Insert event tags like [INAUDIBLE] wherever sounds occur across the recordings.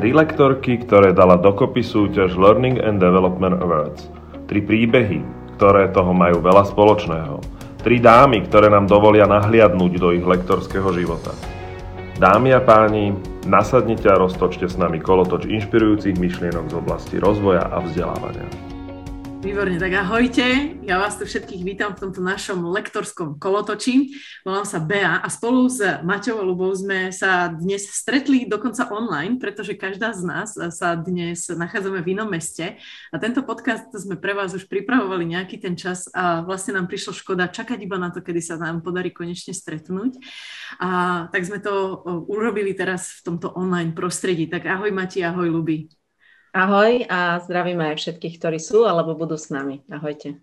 Tri lektorky, ktoré dala dokopy súťaž Learning and Development Awards. Tri príbehy, ktoré toho majú veľa spoločného. Tri dámy, ktoré nám dovolia nahliadnúť do ich lektorského života. Dámy a páni, nasadnite a roztočte s nami kolotoč inšpirujúcich myšlienok z oblasti rozvoja a vzdelávania. Výborne, tak ahojte. Ja vás tu všetkých vítam v tomto našom lektorskom kolotoči. Volám sa Bea a spolu s Maťou a Lubou sme sa dnes stretli dokonca online, pretože každá z nás sa dnes nachádzame v inom meste. A tento podcast sme pre vás už pripravovali nejaký ten čas a vlastne nám prišlo škoda čakať iba na to, kedy sa nám podarí konečne stretnúť. A tak sme to urobili teraz v tomto online prostredí. Tak ahoj Mati, ahoj Luby. Ahoj a zdravíme aj všetkých, ktorí sú alebo budú s nami. Ahojte.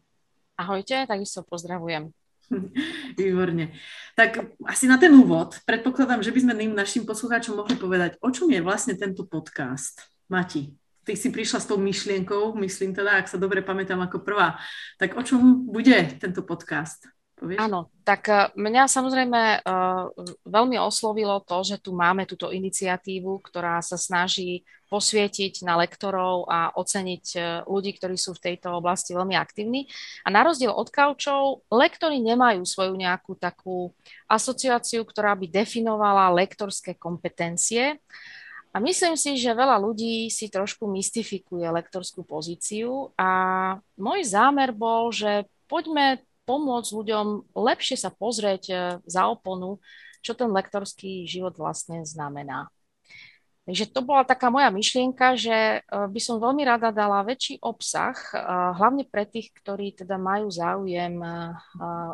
Ahojte, takisto pozdravujem. [LAUGHS] Výborne. Tak asi na ten úvod predpokladám, že by sme našim poslucháčom mohli povedať, o čom je vlastne tento podcast. Mati, ty si prišla s tou myšlienkou, myslím teda, ak sa dobre pamätám ako prvá. Tak o čom bude tento podcast? Povieš? Áno, tak eh, mňa samozrejme uh, veľmi oslovilo to, že tu máme túto iniciatívu, ktorá sa snaží posvietiť na lektorov a oceniť eh, ľudí, ktorí sú v tejto oblasti veľmi aktívni. A na rozdiel od kaučov, lektori nemajú svoju nejakú takú asociáciu, ktorá by definovala lektorské kompetencie. A myslím si, že veľa ľudí si trošku mystifikuje lektorskú pozíciu a môj zámer bol, že poďme pomôcť ľuďom lepšie sa pozrieť e, za oponu, čo ten lektorský život vlastne znamená. Takže to bola taká moja myšlienka, že e, by som veľmi rada dala väčší obsah, e, hlavne pre tých, ktorí teda majú záujem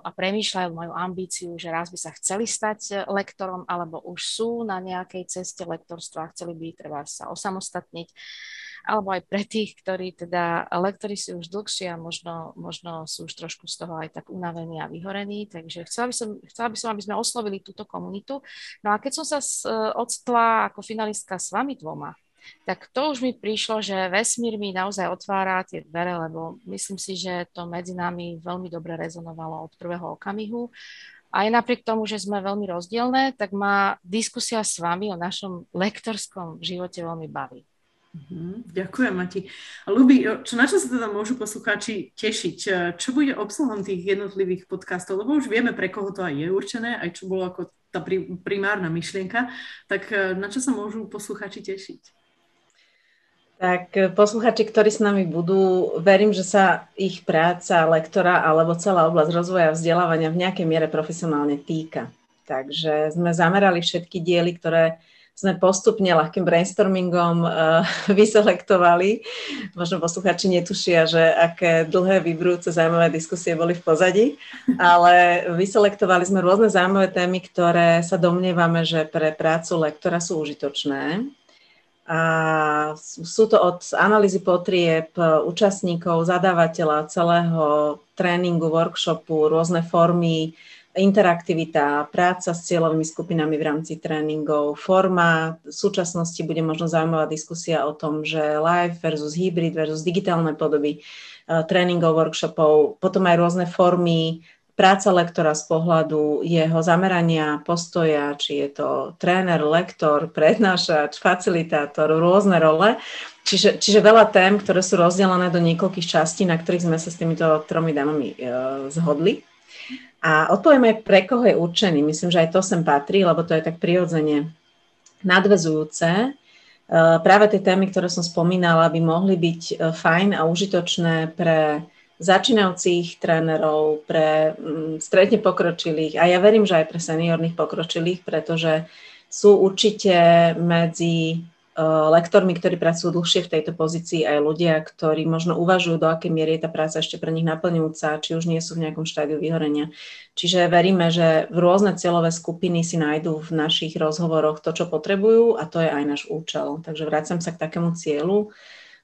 a premýšľajú, majú ambíciu, že raz by sa chceli stať lektorom, alebo už sú na nejakej ceste lektorstva a chceli by treba sa osamostatniť alebo aj pre tých, ktorí teda lektori sú už dlhšie a možno, možno sú už trošku z toho aj tak unavení a vyhorení. Takže chcela by som, chcela by som aby sme oslovili túto komunitu. No a keď som sa odstla ako finalistka s vami dvoma, tak to už mi prišlo, že vesmír mi naozaj otvára tie dvere, lebo myslím si, že to medzi nami veľmi dobre rezonovalo od prvého okamihu. Aj napriek tomu, že sme veľmi rozdielne, tak ma diskusia s vami o našom lektorskom živote veľmi baví. Mhm, ďakujem, Mati. Luby, čo, na čo sa teda môžu poslucháči tešiť? Čo bude obsahom tých jednotlivých podcastov? Lebo už vieme, pre koho to aj je určené, aj čo bolo ako tá primárna myšlienka. Tak e, na čo sa môžu poslucháči tešiť? Tak e, posluchači, ktorí s nami budú, verím, že sa ich práca lektora alebo celá oblasť rozvoja a vzdelávania v nejakej miere profesionálne týka. Takže sme zamerali všetky diely, ktoré sme postupne ľahkým brainstormingom uh, [LAUGHS] vyselektovali. Možno posluchači netušia, že aké dlhé, vybrúce zaujímavé diskusie boli v pozadí, ale vyselektovali sme rôzne zaujímavé témy, ktoré sa domnievame, že pre prácu lektora sú užitočné. A sú to od analýzy potrieb účastníkov, zadávateľa celého tréningu, workshopu, rôzne formy interaktivita, práca s cieľovými skupinami v rámci tréningov, forma. V súčasnosti bude možno zaujímavá diskusia o tom, že live versus hybrid versus digitálne podoby eh, tréningov, workshopov, potom aj rôzne formy práca lektora z pohľadu jeho zamerania, postoja, či je to tréner, lektor, prednášač, facilitátor, rôzne role. Čiže, čiže veľa tém, ktoré sú rozdelené do niekoľkých častí, na ktorých sme sa s týmito tromi dámami e, zhodli. A odpoviem aj, pre koho je určený. Myslím, že aj to sem patrí, lebo to je tak prirodzene nadvezujúce. E, práve tie témy, ktoré som spomínala, by mohli byť e, fajn a užitočné pre začínajúcich trénerov, pre mm, stredne pokročilých a ja verím, že aj pre seniorných pokročilých, pretože sú určite medzi lektormi, ktorí pracujú dlhšie v tejto pozícii, aj ľudia, ktorí možno uvažujú, do akej miery je tá práca ešte pre nich naplňujúca, či už nie sú v nejakom štádiu vyhorenia. Čiže veríme, že rôzne cieľové skupiny si nájdú v našich rozhovoroch to, čo potrebujú a to je aj náš účel. Takže vrácam sa k takému cieľu,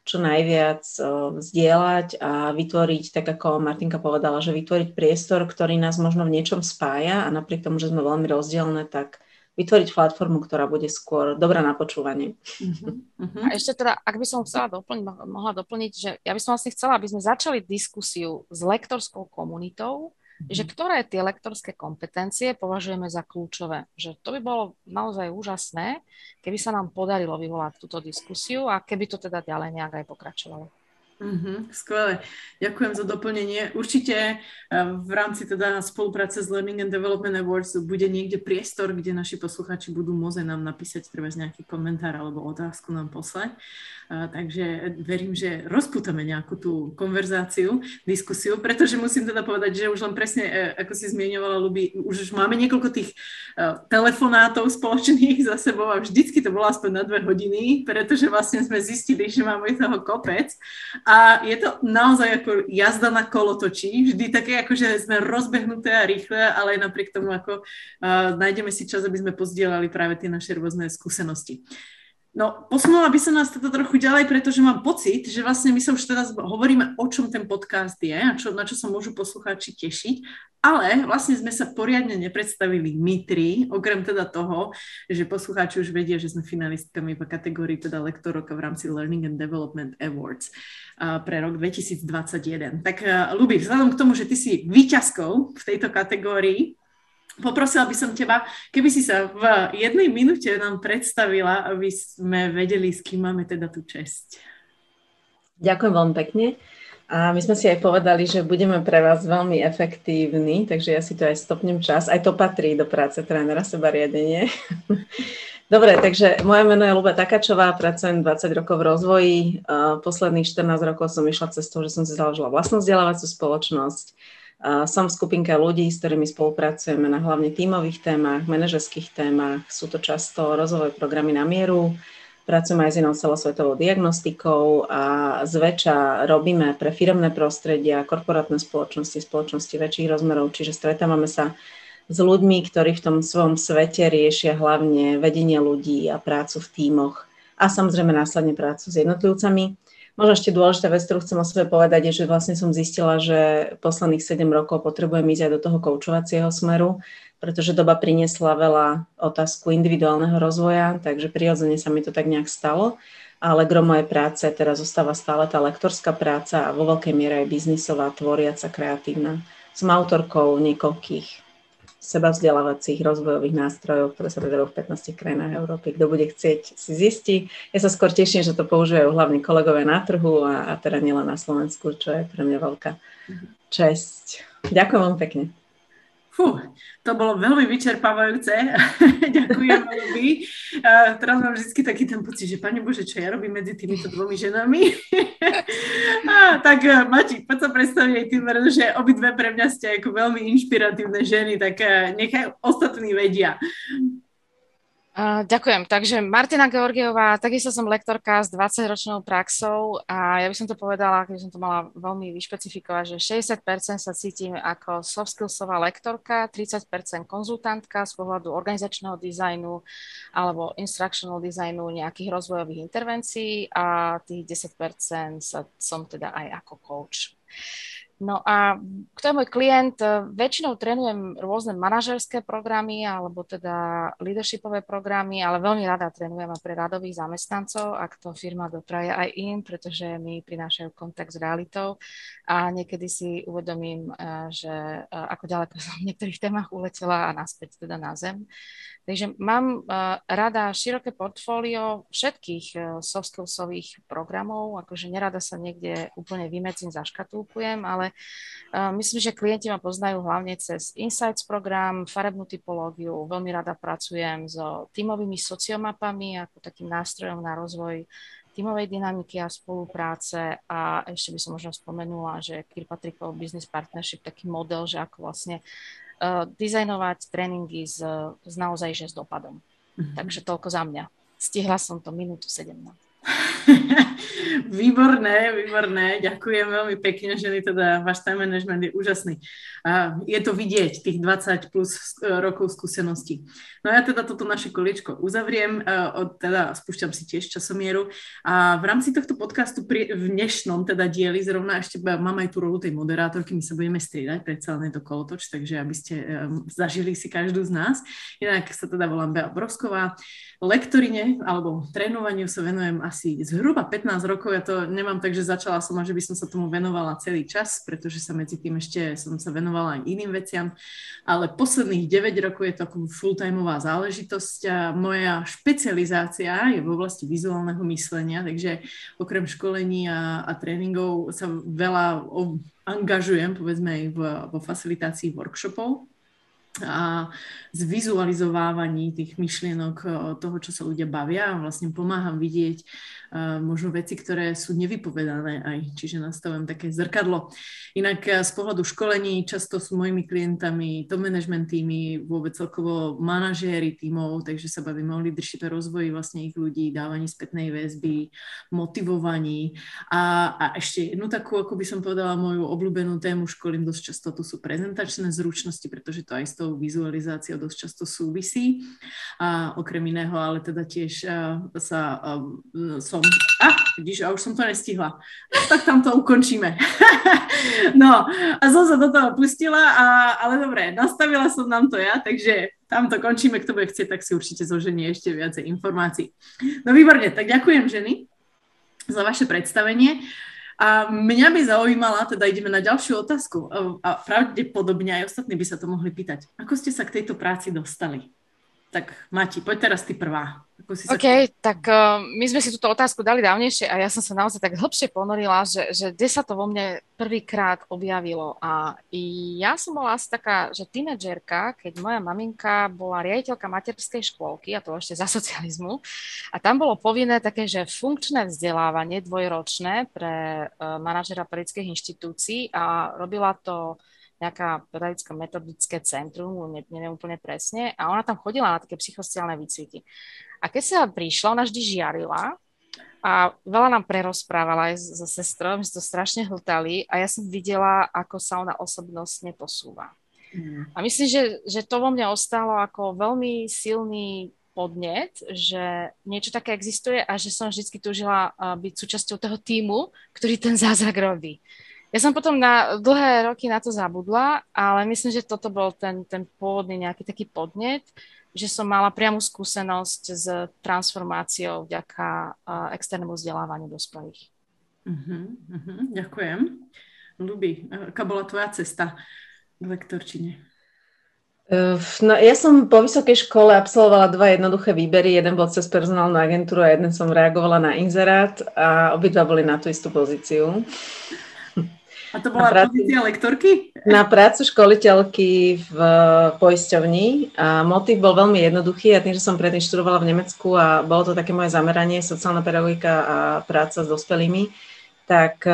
čo najviac eh, vzdielať a vytvoriť, tak ako Martinka povedala, že vytvoriť priestor, ktorý nás možno v niečom spája a napriek tomu, že sme veľmi rozdielne, tak vytvoriť platformu, ktorá bude skôr dobrá na počúvanie. Uh-huh. A ešte teda, ak by som chcela doplniť, mohla doplniť, že ja by som vlastne chcela, aby sme začali diskusiu s lektorskou komunitou že ktoré tie lektorské kompetencie považujeme za kľúčové. Že to by bolo naozaj úžasné, keby sa nám podarilo vyvolať túto diskusiu a keby to teda ďalej nejak aj pokračovalo. Mm-hmm, skvelé. Ďakujem za doplnenie. Určite eh, v rámci teda spolupráce s Learning and Development Awards bude niekde priestor, kde naši posluchači budú môcť nám napísať treba nejaký komentár alebo otázku nám poslať. Takže verím, že rozputame nejakú tú konverzáciu, diskusiu, pretože musím teda povedať, že už len presne, e, ako si zmienovala, Luby, už máme niekoľko tých e, telefonátov spoločných za sebou a vždycky to bolo aspoň na dve hodiny, pretože vlastne sme zistili, že máme toho kopec a je to naozaj ako jazda na kolotočí, vždy také ako, že sme rozbehnuté a rýchle, ale aj napriek tomu ako uh, nájdeme si čas, aby sme pozdielali práve tie naše rôzne skúsenosti. No, posunula by som nás teda trochu ďalej, pretože mám pocit, že vlastne my sa už teraz hovoríme, o čom ten podcast je a čo, na čo sa môžu poslucháči tešiť, ale vlastne sme sa poriadne nepredstavili my tri, okrem teda toho, že poslucháči už vedia, že sme finalistkami v kategórii teda lektor roka v rámci Learning and Development Awards pre rok 2021. Tak Luby, vzhľadom k tomu, že ty si výťazkou v tejto kategórii, Poprosila by som teba, keby si sa v jednej minúte nám predstavila, aby sme vedeli, s kým máme teda tú česť. Ďakujem veľmi pekne. A my sme si aj povedali, že budeme pre vás veľmi efektívni, takže ja si to aj stopnem čas. Aj to patrí do práce trénera seba riadenie. [LAUGHS] Dobre, takže moje meno je Luba Takačová, pracujem 20 rokov v rozvoji. Posledných 14 rokov som išla cestou, že som si založila vlastnú vzdelávaciu spoločnosť som v skupinke ľudí, s ktorými spolupracujeme na hlavne tímových témach, manažerských témach. Sú to často rozvojové programy na mieru, pracujeme aj s inou celosvetovou diagnostikou a zväčša robíme pre firmné prostredia, korporátne spoločnosti, spoločnosti väčších rozmerov, čiže stretávame sa s ľuďmi, ktorí v tom svojom svete riešia hlavne vedenie ľudí a prácu v tímoch a samozrejme následne prácu s jednotlivcami. Možno ešte dôležitá vec, ktorú chcem o sebe povedať, je, že vlastne som zistila, že posledných 7 rokov potrebujem ísť aj do toho koučovacieho smeru, pretože doba priniesla veľa otázku individuálneho rozvoja, takže prirodzene sa mi to tak nejak stalo. Ale gro mojej práce teraz zostáva stále tá lektorská práca a vo veľkej miere aj biznisová, tvoriaca, kreatívna. Som autorkou niekoľkých seba vzdelávacích rozvojových nástrojov, ktoré sa predajú v 15 krajinách Európy. Kto bude chcieť, si zistí. Ja sa skôr teším, že to používajú hlavne kolegovia na trhu a, a teda nielen na Slovensku, čo je pre mňa veľká česť. Ďakujem vám pekne. Fú, to bolo veľmi vyčerpávajúce. [LAUGHS] Ďakujem veľmi. Teraz mám vždy taký ten pocit, že Pane Bože, čo ja robím medzi týmito dvomi ženami? [LAUGHS] a, tak uh, Mati, poď sa predstaviť aj tým, že obidve pre mňa ste ako veľmi inšpiratívne ženy, tak uh, nechaj ostatní vedia. Ďakujem. Takže Martina Georgiová, takisto som lektorka s 20-ročnou praxou a ja by som to povedala, keby som to mala veľmi vyšpecifikovať, že 60% sa cítim ako soft skillsová lektorka, 30% konzultantka z pohľadu organizačného dizajnu alebo instructional dizajnu nejakých rozvojových intervencií a tých 10% sa, som teda aj ako coach. No a kto je môj klient? Väčšinou trénujem rôzne manažerské programy alebo teda leadershipové programy, ale veľmi rada trénujem aj pre radových zamestnancov, ak to firma dopraje aj im, pretože mi prinášajú kontakt s realitou a niekedy si uvedomím, eh, že eh, ako ďaleko som v niektorých témach uletela a naspäť teda na zem. Takže mám uh, rada široké portfólio všetkých soft programov, akože nerada sa niekde úplne vymedzím, zaškatulkujem, ale uh, myslím, že klienti ma poznajú hlavne cez Insights program, farebnú typológiu, veľmi rada pracujem so tímovými sociomapami ako takým nástrojom na rozvoj tímovej dynamiky a spolupráce a ešte by som možno spomenula, že Kirkpatrickov Business Partnership, taký model, že ako vlastne uh, dizajnovať tréningy s, s naozaj že s dopadom. Mm-hmm. Takže toľko za mňa. Stihla som to minútu 17. [LAUGHS] výborné, výborné. Ďakujem veľmi pekne, že teda váš time management je úžasný. A je to vidieť, tých 20 plus e, rokov skúseností. No ja teda toto naše koliečko uzavriem, e, od, teda spúšťam si tiež časomieru a v rámci tohto podcastu pri, v dnešnom teda dieli zrovna ešte mám aj tú rolu tej moderátorky, my sa budeme striedať, predsa len to kolotoč, takže aby ste um, zažili si každú z nás. Inak sa teda volám Bea Brosková, lektorine alebo trénovaniu sa venujem asi zhruba 15 rokov. Ja to nemám tak, že začala som a že by som sa tomu venovala celý čas, pretože sa medzi tým ešte som sa venovala aj iným veciam. Ale posledných 9 rokov je to ako full-timeová záležitosť a moja špecializácia je v oblasti vizuálneho myslenia, takže okrem školení a, a tréningov sa veľa angažujem, povedzme aj vo facilitácii workshopov a zvizualizovávaní tých myšlienok toho, čo sa ľudia bavia a vlastne pomáham vidieť možno veci, ktoré sú nevypovedané aj, čiže nastavujem také zrkadlo. Inak eh, z pohľadu školení často sú mojimi klientami to management týmy, vôbec celkovo manažéri tímov, takže sa bavíme o leadership rozvoji vlastne ich ľudí, dávaní spätnej väzby, motivovaní a, a ešte jednu takú, ako by som povedala, moju obľúbenú tému školím dosť často, to sú prezentačné zručnosti, pretože to aj s tou vizualizáciou dosť často súvisí. A okrem iného, ale teda tiež uh, sa uh, som som... A, vidíš, a už som to nestihla. [LAUGHS] Tak tam to ukončíme. [LAUGHS] no, a som sa do toho pustila, a, ale dobre, nastavila som nám to ja, takže tam to končíme, kto bude chcieť, tak si určite zoženie ešte viacej informácií. No výborne, tak ďakujem ženy za vaše predstavenie. A mňa by zaujímala, teda ideme na ďalšiu otázku a pravdepodobne aj ostatní by sa to mohli pýtať. Ako ste sa k tejto práci dostali? Tak Mati, poď teraz ty prvá. Ako si OK, sa... tak uh, my sme si túto otázku dali dávnejšie a ja som sa naozaj tak hlbšie ponorila, že, že kde sa to vo mne prvýkrát objavilo. A ja som bola asi taká, že tínedžerka, keď moja maminka bola riaditeľka materskej škôlky, a to ešte za socializmu, a tam bolo povinné také, že funkčné vzdelávanie dvojročné pre uh, manažera perických inštitúcií a robila to nejaká pedagogická metodické centrum, ne, neviem úplne presne, a ona tam chodila na také psychosociálne výcviky. A keď sa prišla, ona vždy žiarila a veľa nám prerozprávala aj so sestrou, my sme to strašne hltali a ja som videla, ako sa ona osobnostne posúva. Mm. A myslím, že, že to vo mne ostalo ako veľmi silný podnet, že niečo také existuje a že som vždy túžila byť súčasťou toho týmu, ktorý ten zázrak robí. Ja som potom na dlhé roky na to zabudla, ale myslím, že toto bol ten, ten pôvodný nejaký taký podnet, že som mala priamu skúsenosť s transformáciou vďaka externému vzdelávaniu dospelých. Uh-huh, uh-huh, ďakujem. Ľubí, aká bola tvoja cesta k lektorčine? No, ja som po vysokej škole absolvovala dva jednoduché výbery. Jeden bol cez personálnu agentúru a jeden som reagovala na inzerát a obidva boli na tú istú pozíciu. A to bola prácu, pozícia lektorky? Na prácu školiteľky v poisťovni. A motív bol veľmi jednoduchý a tým, že som predtým študovala v Nemecku a bolo to také moje zameranie, sociálna pedagogika a práca s dospelými, tak e,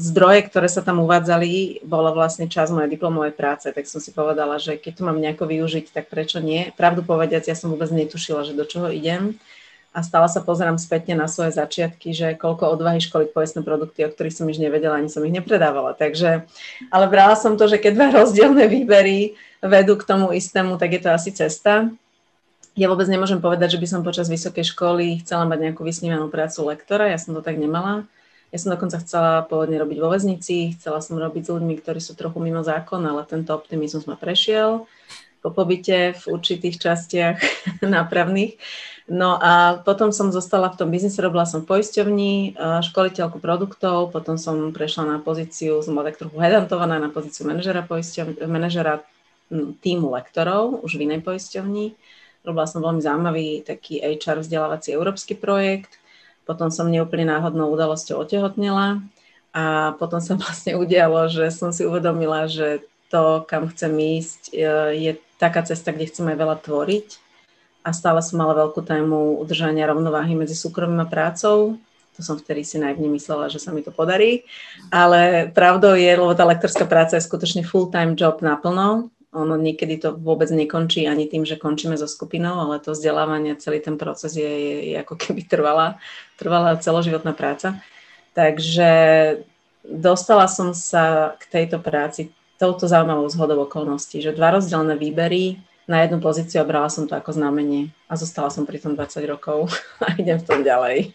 zdroje, ktoré sa tam uvádzali, bolo vlastne čas mojej diplomovej práce, tak som si povedala, že keď to mám nejako využiť, tak prečo nie? Pravdu povediac, ja som vôbec netušila, že do čoho idem a stále sa pozerám spätne na svoje začiatky, že koľko odvahy školiť povestné produkty, o ktorých som už nevedela, ani som ich nepredávala. Takže, ale brala som to, že keď dva [LAUGHS] rozdielne výbery vedú k tomu istému, tak je to asi cesta. Ja vôbec nemôžem povedať, že by som počas vysokej školy chcela mať nejakú vysnívanú prácu lektora, ja som to tak nemala. Ja som dokonca chcela pôvodne robiť vo väznici, chcela som robiť s ľuďmi, ktorí sú trochu mimo zákon, ale tento optimizmus ma prešiel po pobyte v určitých častiach [LAUGHS] nápravných. No a potom som zostala v tom biznise, robila som v poisťovni, školiteľku produktov, potom som prešla na pozíciu, som bola tak trochu hedantovaná na pozíciu manažera, manažera týmu lektorov, už v inej poisťovni. Robila som veľmi zaujímavý taký HR vzdelávací európsky projekt, potom som neúplne náhodnou udalosťou otehotnela. A potom sa [LAUGHS] vlastne udialo, že som si uvedomila, že to, kam chcem ísť, je taká cesta, kde chcem aj veľa tvoriť a stále som mala veľkú tému udržania rovnováhy medzi súkromím a prácou. To som vtedy si najvne myslela, že sa mi to podarí. Ale pravdou je, lebo tá lektorská práca je skutočne full-time job naplno. Ono niekedy to vôbec nekončí ani tým, že končíme so skupinou, ale to vzdelávanie, celý ten proces je, je, je ako keby trvalá, trvalá celoživotná práca. Takže dostala som sa k tejto práci touto zaujímavou zhodou okolností, že dva rozdielne výbery, na jednu pozíciu a brala som to ako znamenie a zostala som pri tom 20 rokov [LAUGHS] a idem v tom ďalej.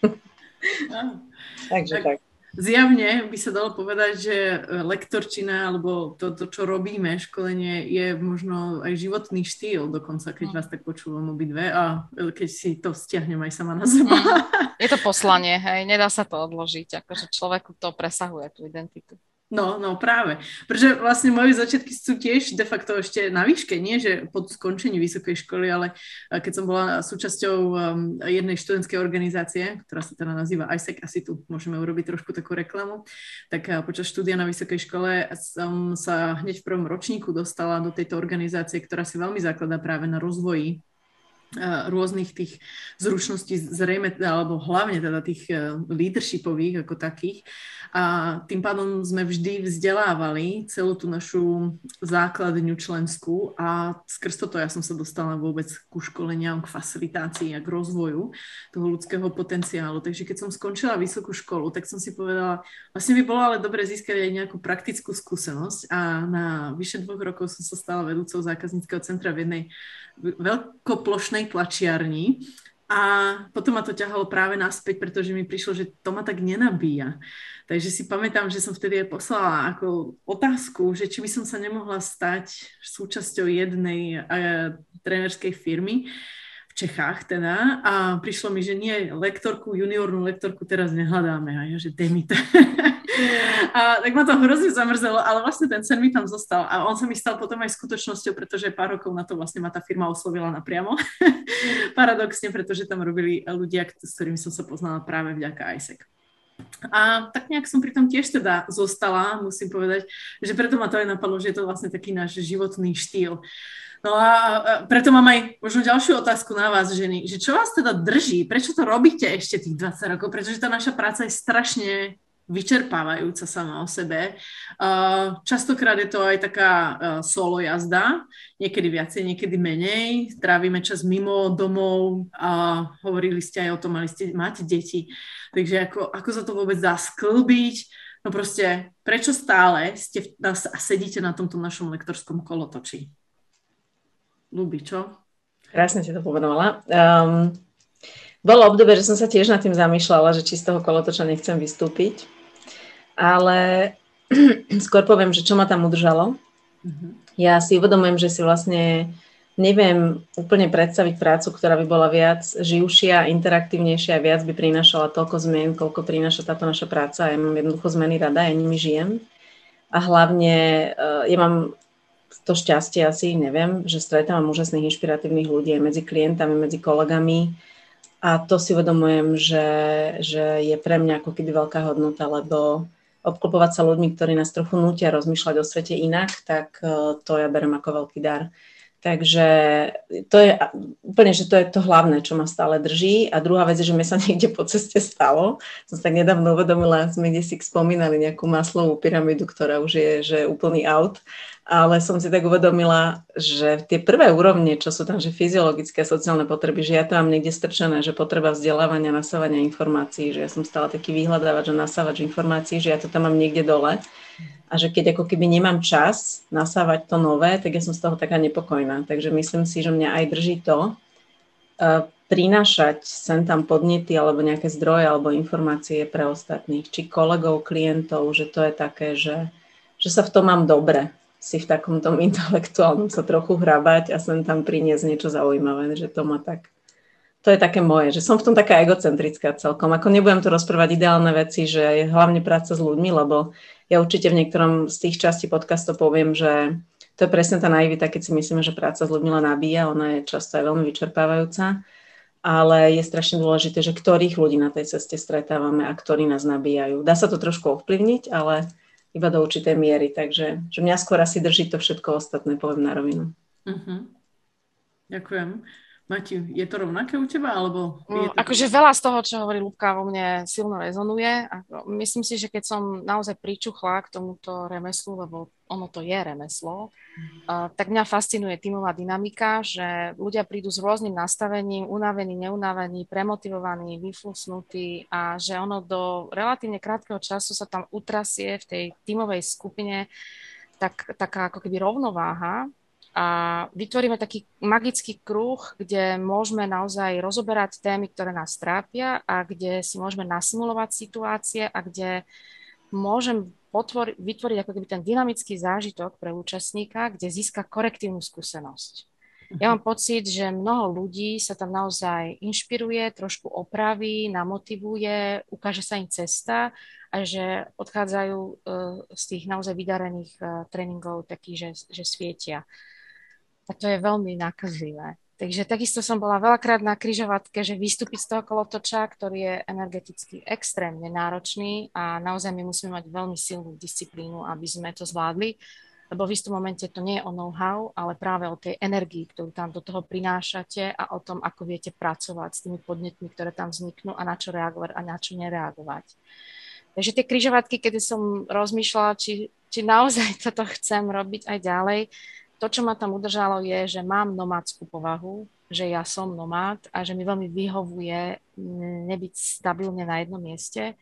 Takže tak. tak. Zjavne by sa dalo povedať, že lektorčina alebo to, to, čo robíme, školenie, je možno aj životný štýl dokonca, keď mm. vás tak počúvam obidve a keď si to stiahnem aj sama na seba. [LAUGHS] Je to poslanie, hej, nedá sa to odložiť, akože človeku to presahuje tú identitu. No, no práve. Pretože vlastne moje začiatky sú tiež de facto ešte na výške, nie že po skončení vysokej školy, ale keď som bola súčasťou um, jednej študentskej organizácie, ktorá sa teda nazýva ISEC, asi tu môžeme urobiť trošku takú reklamu, tak počas štúdia na vysokej škole som sa hneď v prvom ročníku dostala do tejto organizácie, ktorá si veľmi zakladá práve na rozvoji rôznych tých zručností, zrejme, alebo hlavne teda tých e, leadershipových ako takých. A tým pádom sme vždy vzdelávali celú tú našu základňu členskú a skrz toto ja som sa dostala vôbec ku školeniam, k facilitácii a k rozvoju toho ľudského potenciálu. Takže keď som skončila vysokú školu, tak som si povedala, vlastne by bolo ale dobre získať aj nejakú praktickú skúsenosť a na vyše dvoch rokov som sa stala vedúcou zákazníckého centra v jednej veľkoplošnej tlačiarni a potom ma to ťahalo práve naspäť, pretože mi prišlo, že to ma tak nenabíja. Takže si pamätám, že som vtedy aj poslala ako otázku, že či by som sa nemohla stať súčasťou jednej uh, trénerskej firmy, Čechách teda a prišlo mi, že nie, lektorku, juniornú lektorku teraz nehľadáme a ja, že demite. [LAUGHS] a tak ma to hrozne zamrzelo, ale vlastne ten sen mi tam zostal a on sa mi stal potom aj skutočnosťou, pretože pár rokov na to vlastne ma tá firma oslovila napriamo. [LAUGHS] Paradoxne, pretože tam robili ľudia, s ktorými som sa poznala práve vďaka ISEC. A tak nejak som pri tom tiež teda zostala, musím povedať, že preto ma to aj napadlo, že je to vlastne taký náš životný štýl. No a preto mám aj možno ďalšiu otázku na vás, ženy, že čo vás teda drží? Prečo to robíte ešte tých 20 rokov? Pretože tá naša práca je strašne vyčerpávajúca sama o sebe. Častokrát je to aj taká solo jazda, niekedy viacej, niekedy menej. Trávime čas mimo domov a hovorili ste aj o tom, mali ste, máte deti. Takže ako, ako sa to vôbec dá sklbiť? No proste, prečo stále ste a sedíte na tomto našom lektorskom kolotoči? Ľúbi, čo? Krásne si to povedala. Um, bolo obdobie, že som sa tiež nad tým zamýšľala, že či z toho kolotoča nechcem vystúpiť, ale [CLEARS THROAT] skôr poviem, že čo ma tam udržalo. Uh-huh. Ja si uvedomujem, že si vlastne neviem úplne predstaviť prácu, ktorá by bola viac živšia, interaktívnejšia a viac by prinášala toľko zmien, koľko prináša táto naša práca. Ja mám jednoducho zmeny rada, ja nimi žijem. A hlavne uh, ja mám to šťastie asi, neviem, že stretávam úžasných inšpiratívnych ľudí aj medzi klientami, medzi kolegami a to si uvedomujem, že, že je pre mňa ako keby veľká hodnota, lebo obklopovať sa ľuďmi, ktorí nás trochu nutia rozmýšľať o svete inak, tak e, to ja berem ako veľký dar. Takže to je úplne, že to je to hlavné, čo ma stále drží. A druhá vec je, že mi sa [LAUGHS] niekde po ceste stalo. Som sa tak nedávno uvedomila, sme kde si spomínali nejakú maslovú pyramidu, ktorá už je že úplný out. Ale som si tak uvedomila, že tie prvé úrovne, čo sú tam, že fyziologické a sociálne potreby, že ja mám niekde strčené, že potreba vzdelávania, nasávania informácií, že ja som stále taký vyhľadávač a nasávač informácií, že ja to tam mám niekde dole a že keď ako keby nemám čas nasávať to nové, tak ja som z toho taká nepokojná. Takže myslím si, že mňa aj drží to uh, prinášať sem tam podnety alebo nejaké zdroje alebo informácie pre ostatných, či kolegov, klientov, že to je také, že, že sa v tom mám dobre, si v takom tom intelektuálnom sa trochu hrabať a sem tam priniesť niečo zaujímavé, že to ma tak to je také moje, že som v tom taká egocentrická celkom. Ako nebudem tu rozprávať ideálne veci, že je hlavne práca s ľuďmi, lebo ja určite v niektorom z tých častí podcastov poviem, že to je presne tá naivita, keď si myslíme, že práca s ľuďmi len nabíja, ona je často aj veľmi vyčerpávajúca, ale je strašne dôležité, že ktorých ľudí na tej ceste stretávame a ktorí nás nabíjajú. Dá sa to trošku ovplyvniť, ale iba do určitej miery, takže že mňa skôr asi drží to všetko ostatné, poviem na rovinu. Uh-huh. Ďakujem. Mati, je to rovnaké u teba? Alebo je to... Akože veľa z toho, čo hovorí Lubka, vo mne silno rezonuje. Myslím si, že keď som naozaj pričuchla k tomuto remeslu, lebo ono to je remeslo, uh, tak mňa fascinuje tímová dynamika, že ľudia prídu s rôznym nastavením, unavení, neunavení, premotivovaní, vyflusnutí a že ono do relatívne krátkeho času sa tam utrasie v tej tímovej skupine tak, taká ako keby rovnováha. A vytvoríme taký magický kruh, kde môžeme naozaj rozoberať témy, ktoré nás trápia a kde si môžeme nasimulovať situácie a kde môžem potvori, vytvoriť ako keby ten dynamický zážitok pre účastníka, kde získa korektívnu skúsenosť. Ja mám pocit, že mnoho ľudí sa tam naozaj inšpiruje, trošku opraví, namotivuje, ukáže sa im cesta a že odchádzajú uh, z tých naozaj vydarených uh, tréningov takí, že, že svietia. A to je veľmi nákazlivé. Takže takisto som bola veľakrát na kryžovatke, že vystúpiť z toho kolotoča, ktorý je energeticky extrémne náročný a naozaj my musíme mať veľmi silnú disciplínu, aby sme to zvládli lebo v istom momente to nie je o know-how, ale práve o tej energii, ktorú tam do toho prinášate a o tom, ako viete pracovať s tými podnetmi, ktoré tam vzniknú a na čo reagovať a na čo nereagovať. Takže tie kryžovatky, kedy som rozmýšľala, či, či naozaj [LAUGHS] toto chcem robiť aj ďalej, to, čo ma tam udržalo, je, že mám nomádskú povahu, že ja som nomád a že mi veľmi vyhovuje nebyť stabilne na jednom mieste.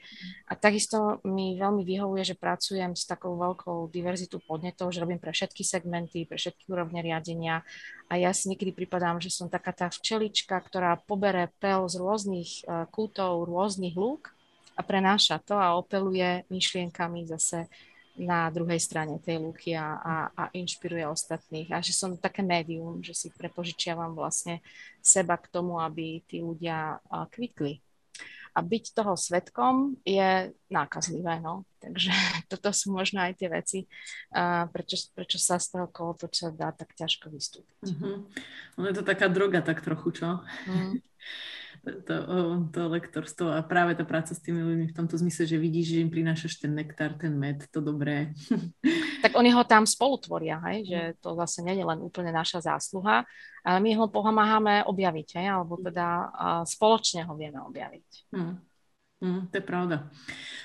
A takisto mi veľmi vyhovuje, že pracujem s takou veľkou diverzitou podnetov, že robím pre všetky segmenty, pre všetky úrovne riadenia a ja si niekedy pripadám, že som taká tá včelička, ktorá pobere pel z rôznych e, kútov, rôznych lúk a prenáša to a opeluje myšlienkami zase na druhej strane tej lúky a, a, a inšpiruje ostatných. A že som také médium, že si prepožičiavam vlastne seba k tomu, aby tí ľudia kvitli. A byť toho svetkom je nákazlivé, no. Takže [LAUGHS] toto sú možno aj tie veci, prečo, prečo sa z toho kolotoča dá tak ťažko vystúpiť. Uh-huh. Ono je to taká droga tak trochu, čo? Uh-huh [LAUGHS] to, to lektorstvo a práve tá práca s tými ľuďmi v tomto zmysle, že vidíš, že im prinášaš ten nektár, ten med, to dobré. [LAUGHS] Tak oni ho tam spolutvoria, hej? že to zase nie je len úplne naša zásluha, ale my ho pomáhame objaviť, hej? alebo teda spoločne ho vieme objaviť. Hmm. Mm, to je pravda.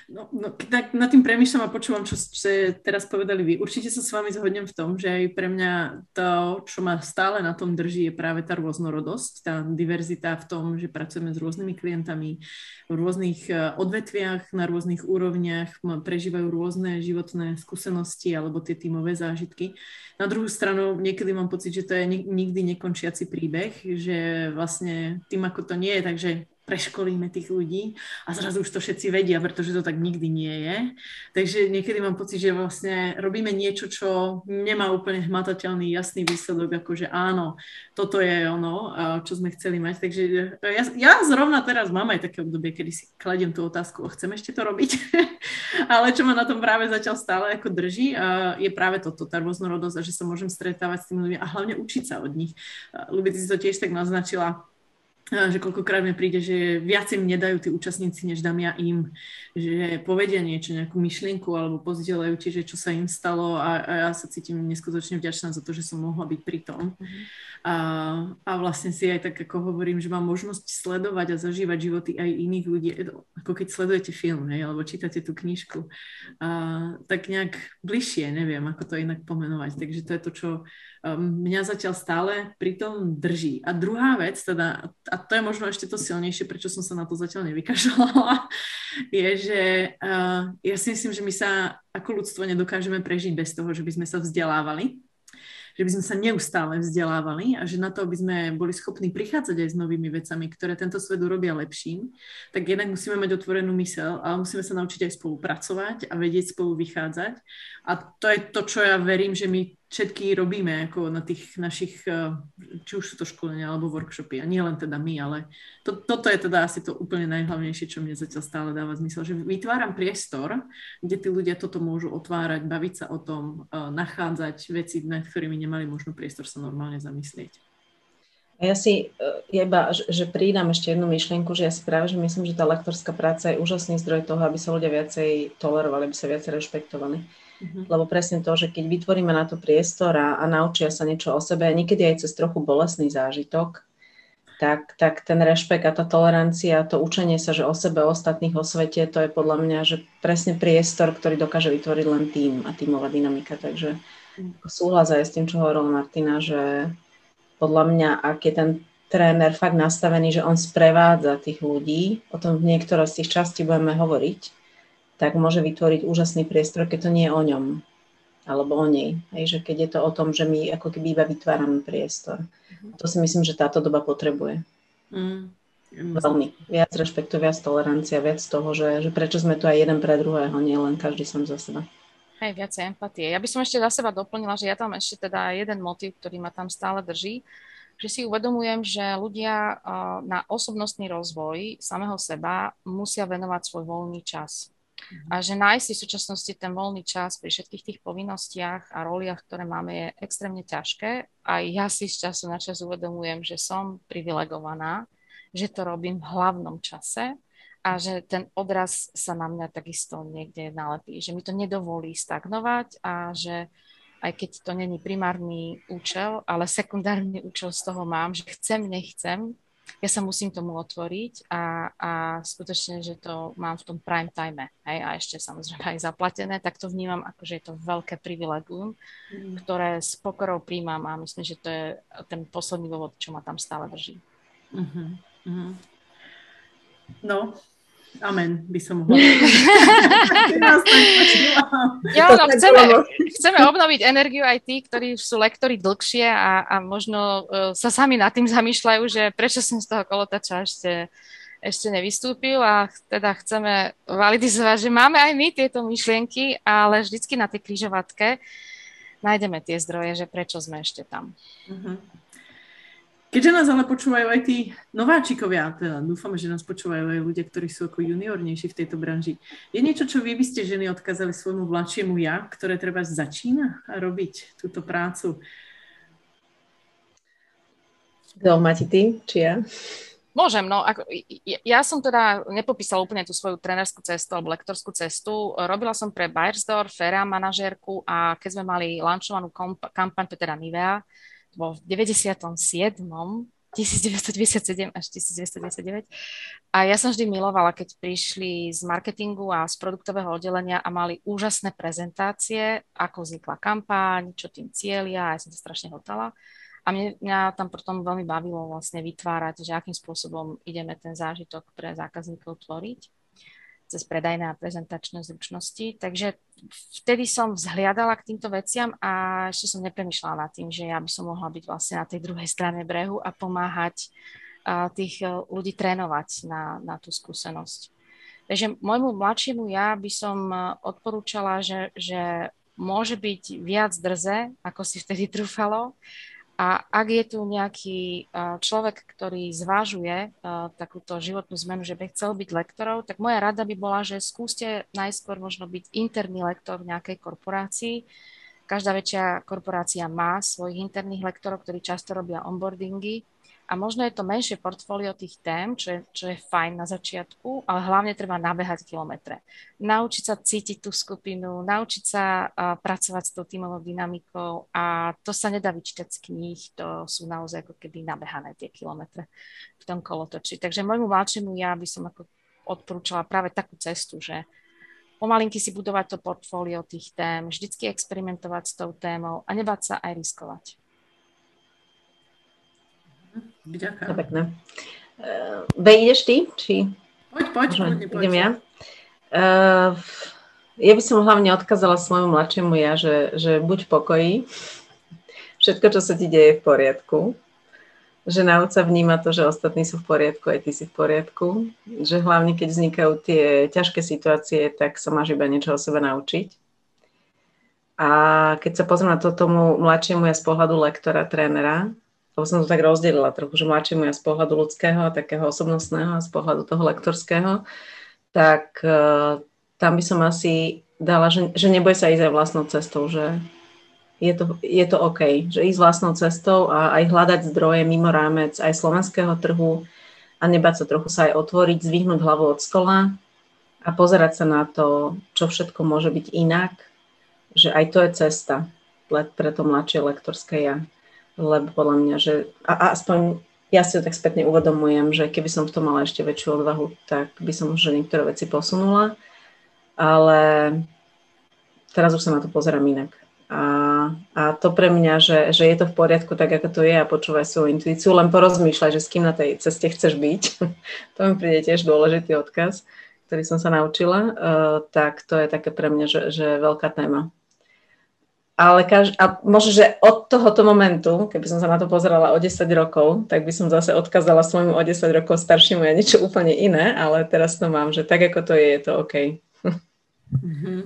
No, no, tak nad tým premýšľam a počúvam, čo ste teraz povedali vy. Určite sa s vami zhodnem v tom, že aj pre mňa to, čo ma stále na tom drží, je práve tá rôznorodosť, tá diverzita v tom, že pracujeme s rôznymi klientami v rôznych e, odvetviach, na rôznych úrovniach, prežívajú rôzne životné skúsenosti alebo tie tímové zážitky. Na druhú stranu niekedy mám pocit, že to je nikdy nekončiaci príbeh, že vlastne tým, ako to nie je, takže preškolíme tých ľudí a zrazu už to všetci vedia, pretože to tak nikdy nie je. Takže niekedy mám pocit, že vlastne robíme niečo, čo nemá úplne hmatateľný, jasný výsledok, ako že áno, toto je ono, čo sme chceli mať. Takže ja, ja zrovna teraz mám aj také obdobie, kedy si kladiem tú otázku, chcem ešte to robiť, [LAUGHS] ale čo ma na tom práve zatiaľ stále ako drží, je práve toto, tá rôznorodosť a že sa môžem stretávať s tými ľuďmi a hlavne učiť sa od nich. Ľubí si to tiež tak naznačila, že koľkokrát mi príde, že viac im nedajú tí účastníci, než dám ja im. Že povedia niečo, nejakú myšlienku alebo pozdieľajú ti, že čo sa im stalo a, a ja sa cítim neskutočne vďačná za to, že som mohla byť pri tom. Mm-hmm. A, a vlastne si aj tak ako hovorím, že mám možnosť sledovať a zažívať životy aj iných ľudí, ako keď sledujete film, hej, alebo čítate tú knižku. A, tak nejak bližšie, neviem, ako to inak pomenovať. Takže to je to, čo mňa zatiaľ stále pri tom drží. A druhá vec, teda, a to je možno ešte to silnejšie, prečo som sa na to zatiaľ nevykašľala, [LAUGHS] je, že uh, ja si myslím, že my sa ako ľudstvo nedokážeme prežiť bez toho, že by sme sa vzdelávali že by sme sa neustále vzdelávali a že na to, aby sme boli schopní prichádzať aj s novými vecami, ktoré tento svet urobia lepším, tak jednak musíme mať otvorenú mysel, ale musíme sa naučiť aj spolupracovať a vedieť spolu vychádzať. A to je to, čo ja verím, že my všetky robíme ako na tých našich, eh, či už sú to školenia alebo workshopy. A nie len teda my, ale to, toto je teda asi to úplne najhlavnejšie, čo mne zatiaľ stále dáva zmysel, že vytváram priestor, kde tí ľudia toto môžu otvárať, baviť sa o tom, eh, nachádzať veci, nad ktorými nemali možno priestor sa normálne zamyslieť. Ja si eh, iba, že pridám ešte jednu myšlienku, že ja si práve že myslím, že tá lektorská práca je úžasný zdroj toho, aby sa ľudia viacej tolerovali, aby sa viacej rešpektovali Mm-hmm. Lebo presne to, že keď vytvoríme na to priestor a, a naučia sa niečo o sebe, niekedy aj cez trochu bolestný zážitok, tak, tak ten rešpekt a tá tolerancia, to učenie sa, že o sebe, o ostatných, o svete, to je podľa mňa, že presne priestor, ktorý dokáže vytvoriť len tým a tímová dynamika. Takže mm. súhlas aj s tým, čo hovorila Martina, že podľa mňa, ak je ten tréner fakt nastavený, že on sprevádza tých ľudí, o tom v niektoré z tých častí budeme hovoriť, tak môže vytvoriť úžasný priestor, keď to nie je o ňom. alebo o nej. Hej, že keď je to o tom, že my ako keby iba vytvárame priestor. Mm-hmm. To si myslím, že táto doba potrebuje. Mm. Veľmi. Viac rešpektu, viac tolerancia, viac toho, že, že prečo sme tu aj jeden pre druhého, nie len každý sám za seba. Hej, viac empatie. Ja by som ešte za seba doplnila, že ja tam ešte teda jeden motív, ktorý ma tam stále drží, že si uvedomujem, že ľudia na osobnostný rozvoj samého seba musia venovať svoj voľný čas. A že nájsť si v súčasnosti ten voľný čas pri všetkých tých povinnostiach a roliach, ktoré máme, je extrémne ťažké. A ja si z času na čas uvedomujem, že som privilegovaná, že to robím v hlavnom čase a že ten odraz sa na mňa takisto niekde nalepí, že mi to nedovolí stagnovať a že aj keď to není primárny účel, ale sekundárny účel z toho mám, že chcem, nechcem, ja sa musím tomu otvoriť a, a skutočne, že to mám v tom prime time, hej, a ešte samozrejme aj zaplatené, tak to vnímam ako, že je to veľké privilegium, mm. ktoré s pokorou príjmam a myslím, že to je ten posledný dôvod, čo ma tam stále drží. Mm-hmm. Mm-hmm. No, Amen, by som mohla. [LAUGHS] ja, no, chceme, chceme obnoviť energiu aj tí, ktorí sú lektori dlhšie a, a možno uh, sa sami nad tým zamýšľajú, že prečo som z toho kolotača ešte, ešte nevystúpil a teda chceme validizovať, že máme aj my tieto myšlienky, ale vždycky na tej križovatke nájdeme tie zdroje, že prečo sme ešte tam. Uh-huh. Keďže nás ale počúvajú aj tí nováčikovia, teda dúfame, že nás počúvajú aj ľudia, ktorí sú ako juniornejší v tejto branži, je niečo, čo vy by ste ženy odkázali svojmu mladšiemu ja, ktoré treba začína a robiť túto prácu? Kto máte ty, či ja? Môžem, no ako, ja som teda nepopísala úplne tú svoju trenerskú cestu alebo lektorskú cestu. Robila som pre Bayersdorf, Fera manažérku a keď sme mali lančovanú kampaň, to teda Nivea, vo 97. 1997 až 1999. A ja som vždy milovala, keď prišli z marketingu a z produktového oddelenia a mali úžasné prezentácie, ako vznikla kampaň, čo tým cieľia, ja som to strašne hotala. A mňa, mňa tam potom veľmi bavilo vlastne vytvárať, že akým spôsobom ideme ten zážitok pre zákazníkov tvoriť cez predajné a prezentačné zručnosti. Takže vtedy som vzhliadala k týmto veciam a ešte som nepremýšľala nad tým, že ja by som mohla byť vlastne na tej druhej strane brehu a pomáhať tých e, ľudí trénovať na, na tú skúsenosť. Takže môjmu mladšiemu ja by som e, odporúčala, že, že môže byť viac drze, ako si vtedy trúfalo, a ak je tu nejaký človek, ktorý zvážuje takúto životnú zmenu, že by chcel byť lektorov, tak moja rada by bola, že skúste najskôr možno byť interný lektor v nejakej korporácii. Každá väčšia korporácia má svojich interných lektorov, ktorí často robia onboardingy a možno je to menšie portfólio tých tém, čo je, čo je fajn na začiatku, ale hlavne treba nabehať kilometre. Naučiť sa cítiť tú skupinu, naučiť sa uh, pracovať s tou tímovou dynamikou a to sa nedá vyčítať z kníh, to sú naozaj ako keby nabehané tie kilometre v tom kolotoči. Takže môjmu mladšiemu ja by som ako odporúčala práve takú cestu, že pomalinky si budovať to portfólio tých tém, vždycky experimentovať s tou témou a nebáť sa aj riskovať. Ďakujem. To pekné. Be, ideš ty? Či... Poď, poď, poď, poď. Idem ja. Uh, ja by som hlavne odkázala svojmu mladšiemu ja, že, že buď v pokoji, všetko, čo sa ti deje, je v poriadku, že nauč sa vníma to, že ostatní sú v poriadku, aj ty si v poriadku, že hlavne keď vznikajú tie ťažké situácie, tak sa máš iba niečo o sebe naučiť. A keď sa pozriem na to tomu mladšiemu ja z pohľadu lektora, trénera, lebo som to tak rozdelila trochu, že mladšiemu ja z pohľadu ľudského, takého osobnostného a z pohľadu toho lektorského, tak uh, tam by som asi dala, že, že neboj sa ísť aj vlastnou cestou, že je to, je to OK, že ísť vlastnou cestou a aj hľadať zdroje mimo rámec aj slovenského trhu a nebať sa trochu sa aj otvoriť, zvyhnúť hlavu od stola a pozerať sa na to, čo všetko môže byť inak, že aj to je cesta pre to mladšie lektorské ja lebo podľa mňa, že a, a aspoň ja si to tak spätne uvedomujem, že keby som v tom mala ešte väčšiu odvahu, tak by som už niektoré veci posunula, ale teraz už sa na to pozerám inak. A, a to pre mňa, že, že je to v poriadku tak, ako to je a počúvaj svoju intuíciu, len porozmýšľaj, že s kým na tej ceste chceš byť. [LAUGHS] to mi príde tiež dôležitý odkaz, ktorý som sa naučila. Uh, tak to je také pre mňa, že, že veľká téma ale kaž, a možno, že od tohoto momentu, keby som sa na to pozerala o 10 rokov, tak by som zase odkázala svojmu o 10 rokov staršiemu ja niečo úplne iné, ale teraz to mám, že tak ako to je, je to OK. Mm-hmm.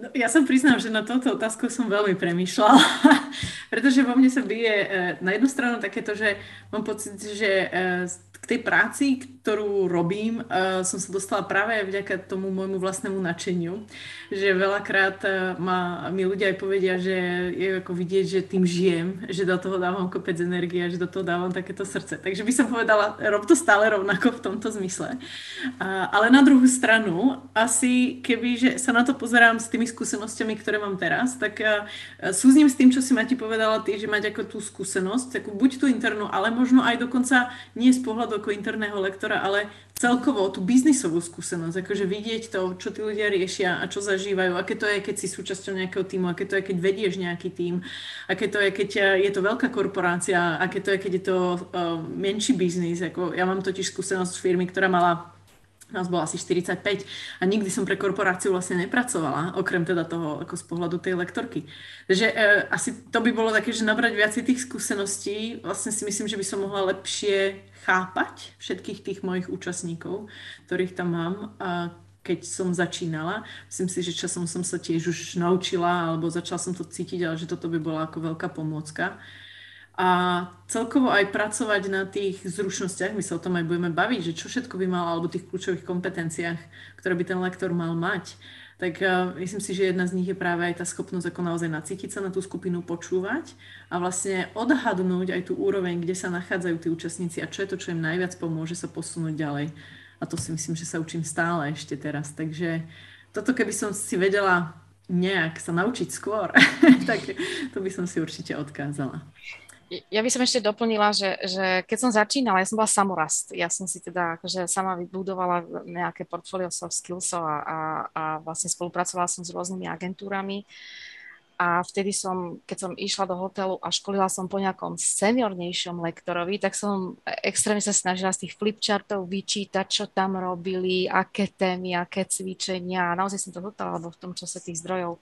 No, ja som priznám, že na túto otázku som veľmi premýšľala, [LAUGHS] pretože vo mne sa bije e, na jednu stranu takéto, že mám pocit, že e, tej práci, ktorú robím, uh, som sa dostala práve vďaka tomu môjmu vlastnému nadšeniu. Že veľakrát uh, ma, mi ľudia aj povedia, že je ako vidieť, že tým žijem, že do toho dávam kopec energie, že do toho dávam takéto srdce. Takže by som povedala, rob to stále rovnako v tomto zmysle. Uh, ale na druhú stranu, asi keby že sa na to pozerám s tými skúsenostiami, ktoré mám teraz, tak uh, súzním s tým, čo si Mati povedala ty, že mať ako tú skúsenosť, takú buď tú internú, ale možno aj dokonca nie z pohľadu ako interného lektora, ale celkovo tú biznisovú skúsenosť, akože vidieť to, čo tí ľudia riešia a čo zažívajú, aké to je, keď si súčasťou nejakého týmu, aké to je, keď vedieš nejaký tým, aké to je, keď je to veľká korporácia, aké to je, keď je to uh, menší biznis. Ako ja mám totiž skúsenosť z firmy, ktorá mala nás bolo asi 45 a nikdy som pre korporáciu vlastne nepracovala, okrem teda toho ako z pohľadu tej lektorky. Takže e, asi to by bolo také, že nabrať viacej tých skúseností, vlastne si myslím, že by som mohla lepšie chápať všetkých tých mojich účastníkov, ktorých tam mám, keď som začínala. Myslím si, že časom som sa tiež už naučila, alebo začala som to cítiť, ale že toto by bola ako veľká pomôcka a celkovo aj pracovať na tých zručnostiach, my sa o tom aj budeme baviť, že čo všetko by mal, alebo tých kľúčových kompetenciách, ktoré by ten lektor mal mať, tak uh, myslím si, že jedna z nich je práve aj tá schopnosť ako naozaj nacítiť sa na tú skupinu, počúvať a vlastne odhadnúť aj tú úroveň, kde sa nachádzajú tí účastníci a čo je to, čo im najviac pomôže sa posunúť ďalej. A to si myslím, že sa učím stále ešte teraz. Takže toto, keby som si vedela nejak sa naučiť skôr, [LAUGHS] tak to by som si určite odkázala ja by som ešte doplnila, že, že keď som začínala, ja som bola samorast. Ja som si teda akože sama vybudovala nejaké portfólio soft skillsov a, a, a vlastne spolupracovala som s rôznymi agentúrami. A vtedy som, keď som išla do hotelu a školila som po nejakom seniornejšom lektorovi, tak som extrémne sa snažila z tých flipchartov vyčítať, čo tam robili, aké témy, aké cvičenia. Naozaj som to dotala, lebo v tom čase tých zdrojov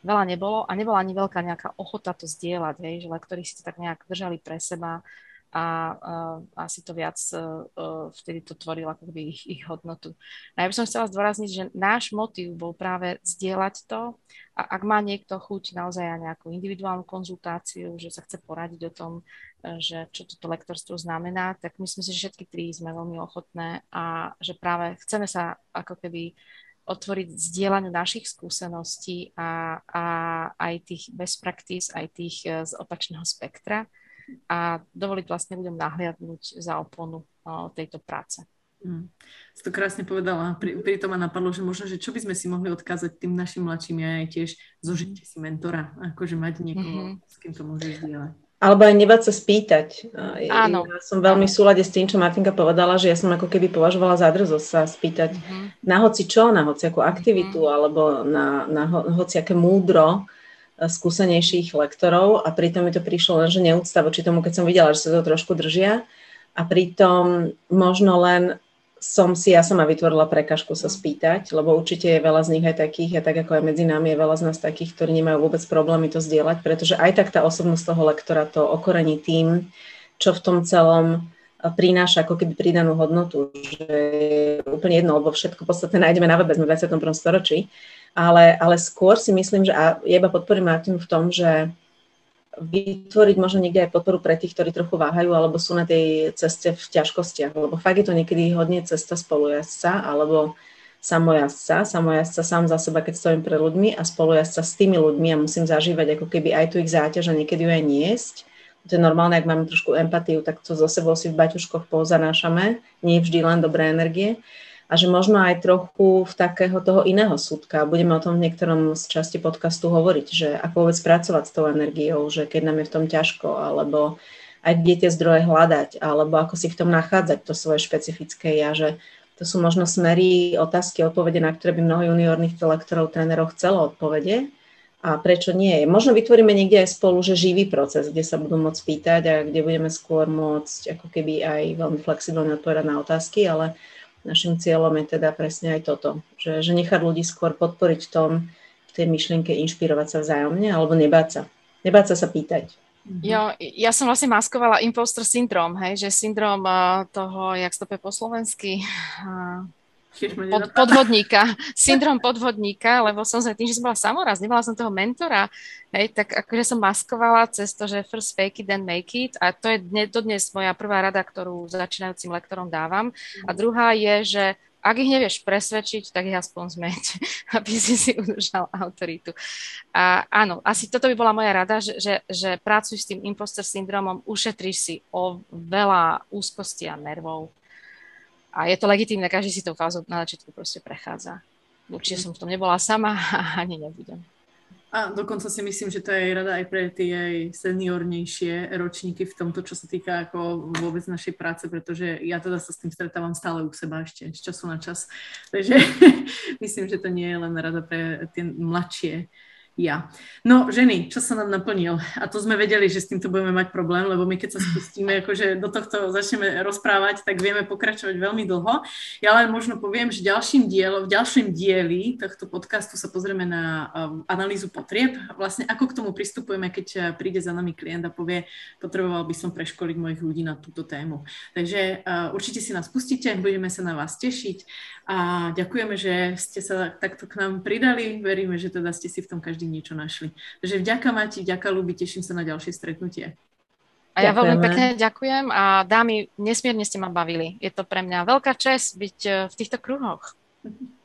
veľa nebolo a nebola ani veľká nejaká ochota to zdieľať, hej, že lektori si to tak nejak držali pre seba a uh, asi to viac uh, uh, vtedy to tvorilo ako ich, ich hodnotu. A ja by som chcela zdôrazniť, že náš motív bol práve zdieľať to a ak má niekto chuť naozaj aj nejakú individuálnu konzultáciu, že sa chce poradiť o tom, že čo toto lektorstvo znamená, tak myslím si, že všetky tri sme veľmi ochotné a že práve chceme sa ako keby otvoriť zdieľaniu našich skúseností a, a aj tých best practice, aj tých e, z opačného spektra a dovoliť vlastne ľuďom nahliadnúť za oponu o, tejto práce. Mm. Si to krásne povedala. Pri, pri tom ma napadlo, že možno, že čo by sme si mohli odkázať tým našim mladším, ja aj tiež zožite si mentora, akože mať niekoho, mm-hmm. s kým to môžeš zdieľať. Alebo aj nebať sa spýtať. Áno. Ja som veľmi v súlade s tým, čo Martinka povedala, že ja som ako keby považovala za drzosť sa spýtať uh-huh. na hoci čo, na hoci akú aktivitu, uh-huh. alebo na, na ho, hoci aké múdro e, skúsenejších lektorov a pritom mi to prišlo len, že neúcta voči tomu, keď som videla, že sa to trošku držia a pritom možno len som si ja sama vytvorila prekažku sa spýtať, lebo určite je veľa z nich aj takých, a tak ako aj medzi nami je veľa z nás takých, ktorí nemajú vôbec problémy to zdieľať, pretože aj tak tá osobnosť toho lektora to okorení tým, čo v tom celom prináša ako keby pridanú hodnotu, že je úplne jedno, lebo všetko podstatné nájdeme na webe, sme v 21. storočí, ale, ale skôr si myslím, že a iba podporím Martinu v tom, že vytvoriť možno niekde aj podporu pre tých, ktorí trochu váhajú alebo sú na tej ceste v ťažkostiach, lebo fakt je to niekedy hodne cesta spolujazca alebo samojazca, samojazca sám za seba, keď stojím pre ľuďmi a spolujazca s tými ľuďmi a musím zažívať ako keby aj tu ich záťaž a niekedy ju aj niesť. To je normálne, ak máme trošku empatiu, tak to zo sebou si v baťuškoch pozanášame, nie vždy len dobré energie a že možno aj trochu v takého toho iného súdka. Budeme o tom v niektorom z časti podcastu hovoriť, že ako vôbec pracovať s tou energiou, že keď nám je v tom ťažko, alebo aj kde tie zdroje hľadať, alebo ako si v tom nachádzať to svoje špecifické ja, že to sú možno smery, otázky, odpovede, na ktoré by mnoho juniorných lektorov, trénerov chcelo odpovede a prečo nie. Možno vytvoríme niekde aj spolu, že živý proces, kde sa budú môcť pýtať a kde budeme skôr môcť ako keby aj veľmi flexibilne odpovedať na otázky, ale Našim cieľom je teda presne aj toto, že, že nechať ľudí skôr podporiť v tom, v tej myšlienke inšpirovať sa vzájomne alebo nebáť sa. Nebáť sa sa pýtať. Jo, ja som vlastne maskovala imposter syndrom, hej, že syndrom uh, toho, jak to po slovensky, uh, [LAUGHS] pod, podvodníka, syndrom podvodníka, lebo som sa tým, že som bola samoraz, nemala som toho mentora, hej, tak akože som maskovala cez to, že first fake it, then make it a to je dodnes moja prvá rada, ktorú začínajúcim lektorom dávam. A druhá je, že ak ich nevieš presvedčiť, tak ich aspoň zmeť, [LAUGHS] aby si si udržal autoritu. A áno, asi toto by bola moja rada, že, že, že pracuj s tým imposter syndromom, ušetríš si o veľa úzkosti a nervov. A je to legitímne, každý si tou fázou na začiatku proste prechádza. Určite som v tom nebola sama [LAUGHS] a ani nebudem. A dokonca si myslím, že to je rada aj pre tie seniornejšie ročníky v tomto, čo sa týka ako vôbec našej práce, pretože ja teda sa s tým stretávam stále u seba ešte z času na čas. Takže [LAUGHS] myslím, že to nie je len rada pre tie mladšie ja. No, ženy, čo sa nám naplnil? A to sme vedeli, že s týmto budeme mať problém, lebo my keď sa spustíme, akože do tohto začneme rozprávať, tak vieme pokračovať veľmi dlho. Ja len možno poviem, že ďalším dielom, v ďalším dieli tohto podcastu sa pozrieme na um, analýzu potrieb. Vlastne ako k tomu pristupujeme, keď uh, príde za nami klient a povie, potreboval by som preškoliť mojich ľudí na túto tému. Takže uh, určite si nás pustíte, budeme sa na vás tešiť a ďakujeme, že ste sa takto k nám pridali. Veríme, že teda ste si v tom každý niečo našli. Takže vďaka Mati, vďaka Lubi, teším sa na ďalšie stretnutie. A ja veľmi pekne ďakujem a dámy, nesmierne ste ma bavili. Je to pre mňa veľká čest byť e, v týchto kruhoch.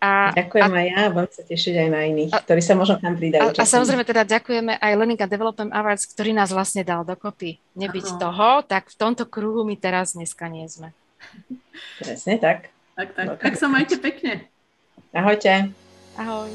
A, ďakujem a, aj ja, budem sa tešiť aj na iných, a, ktorí sa možno tam pridajú. A, a samozrejme teda ďakujeme aj Learning and Development Awards, ktorý nás vlastne dal dokopy. Nebyť Aho. toho, tak v tomto kruhu my teraz dneska nie sme. Presne tak. Tak, tak. No, tak sa majte pekne. Ahojte. Ahoj.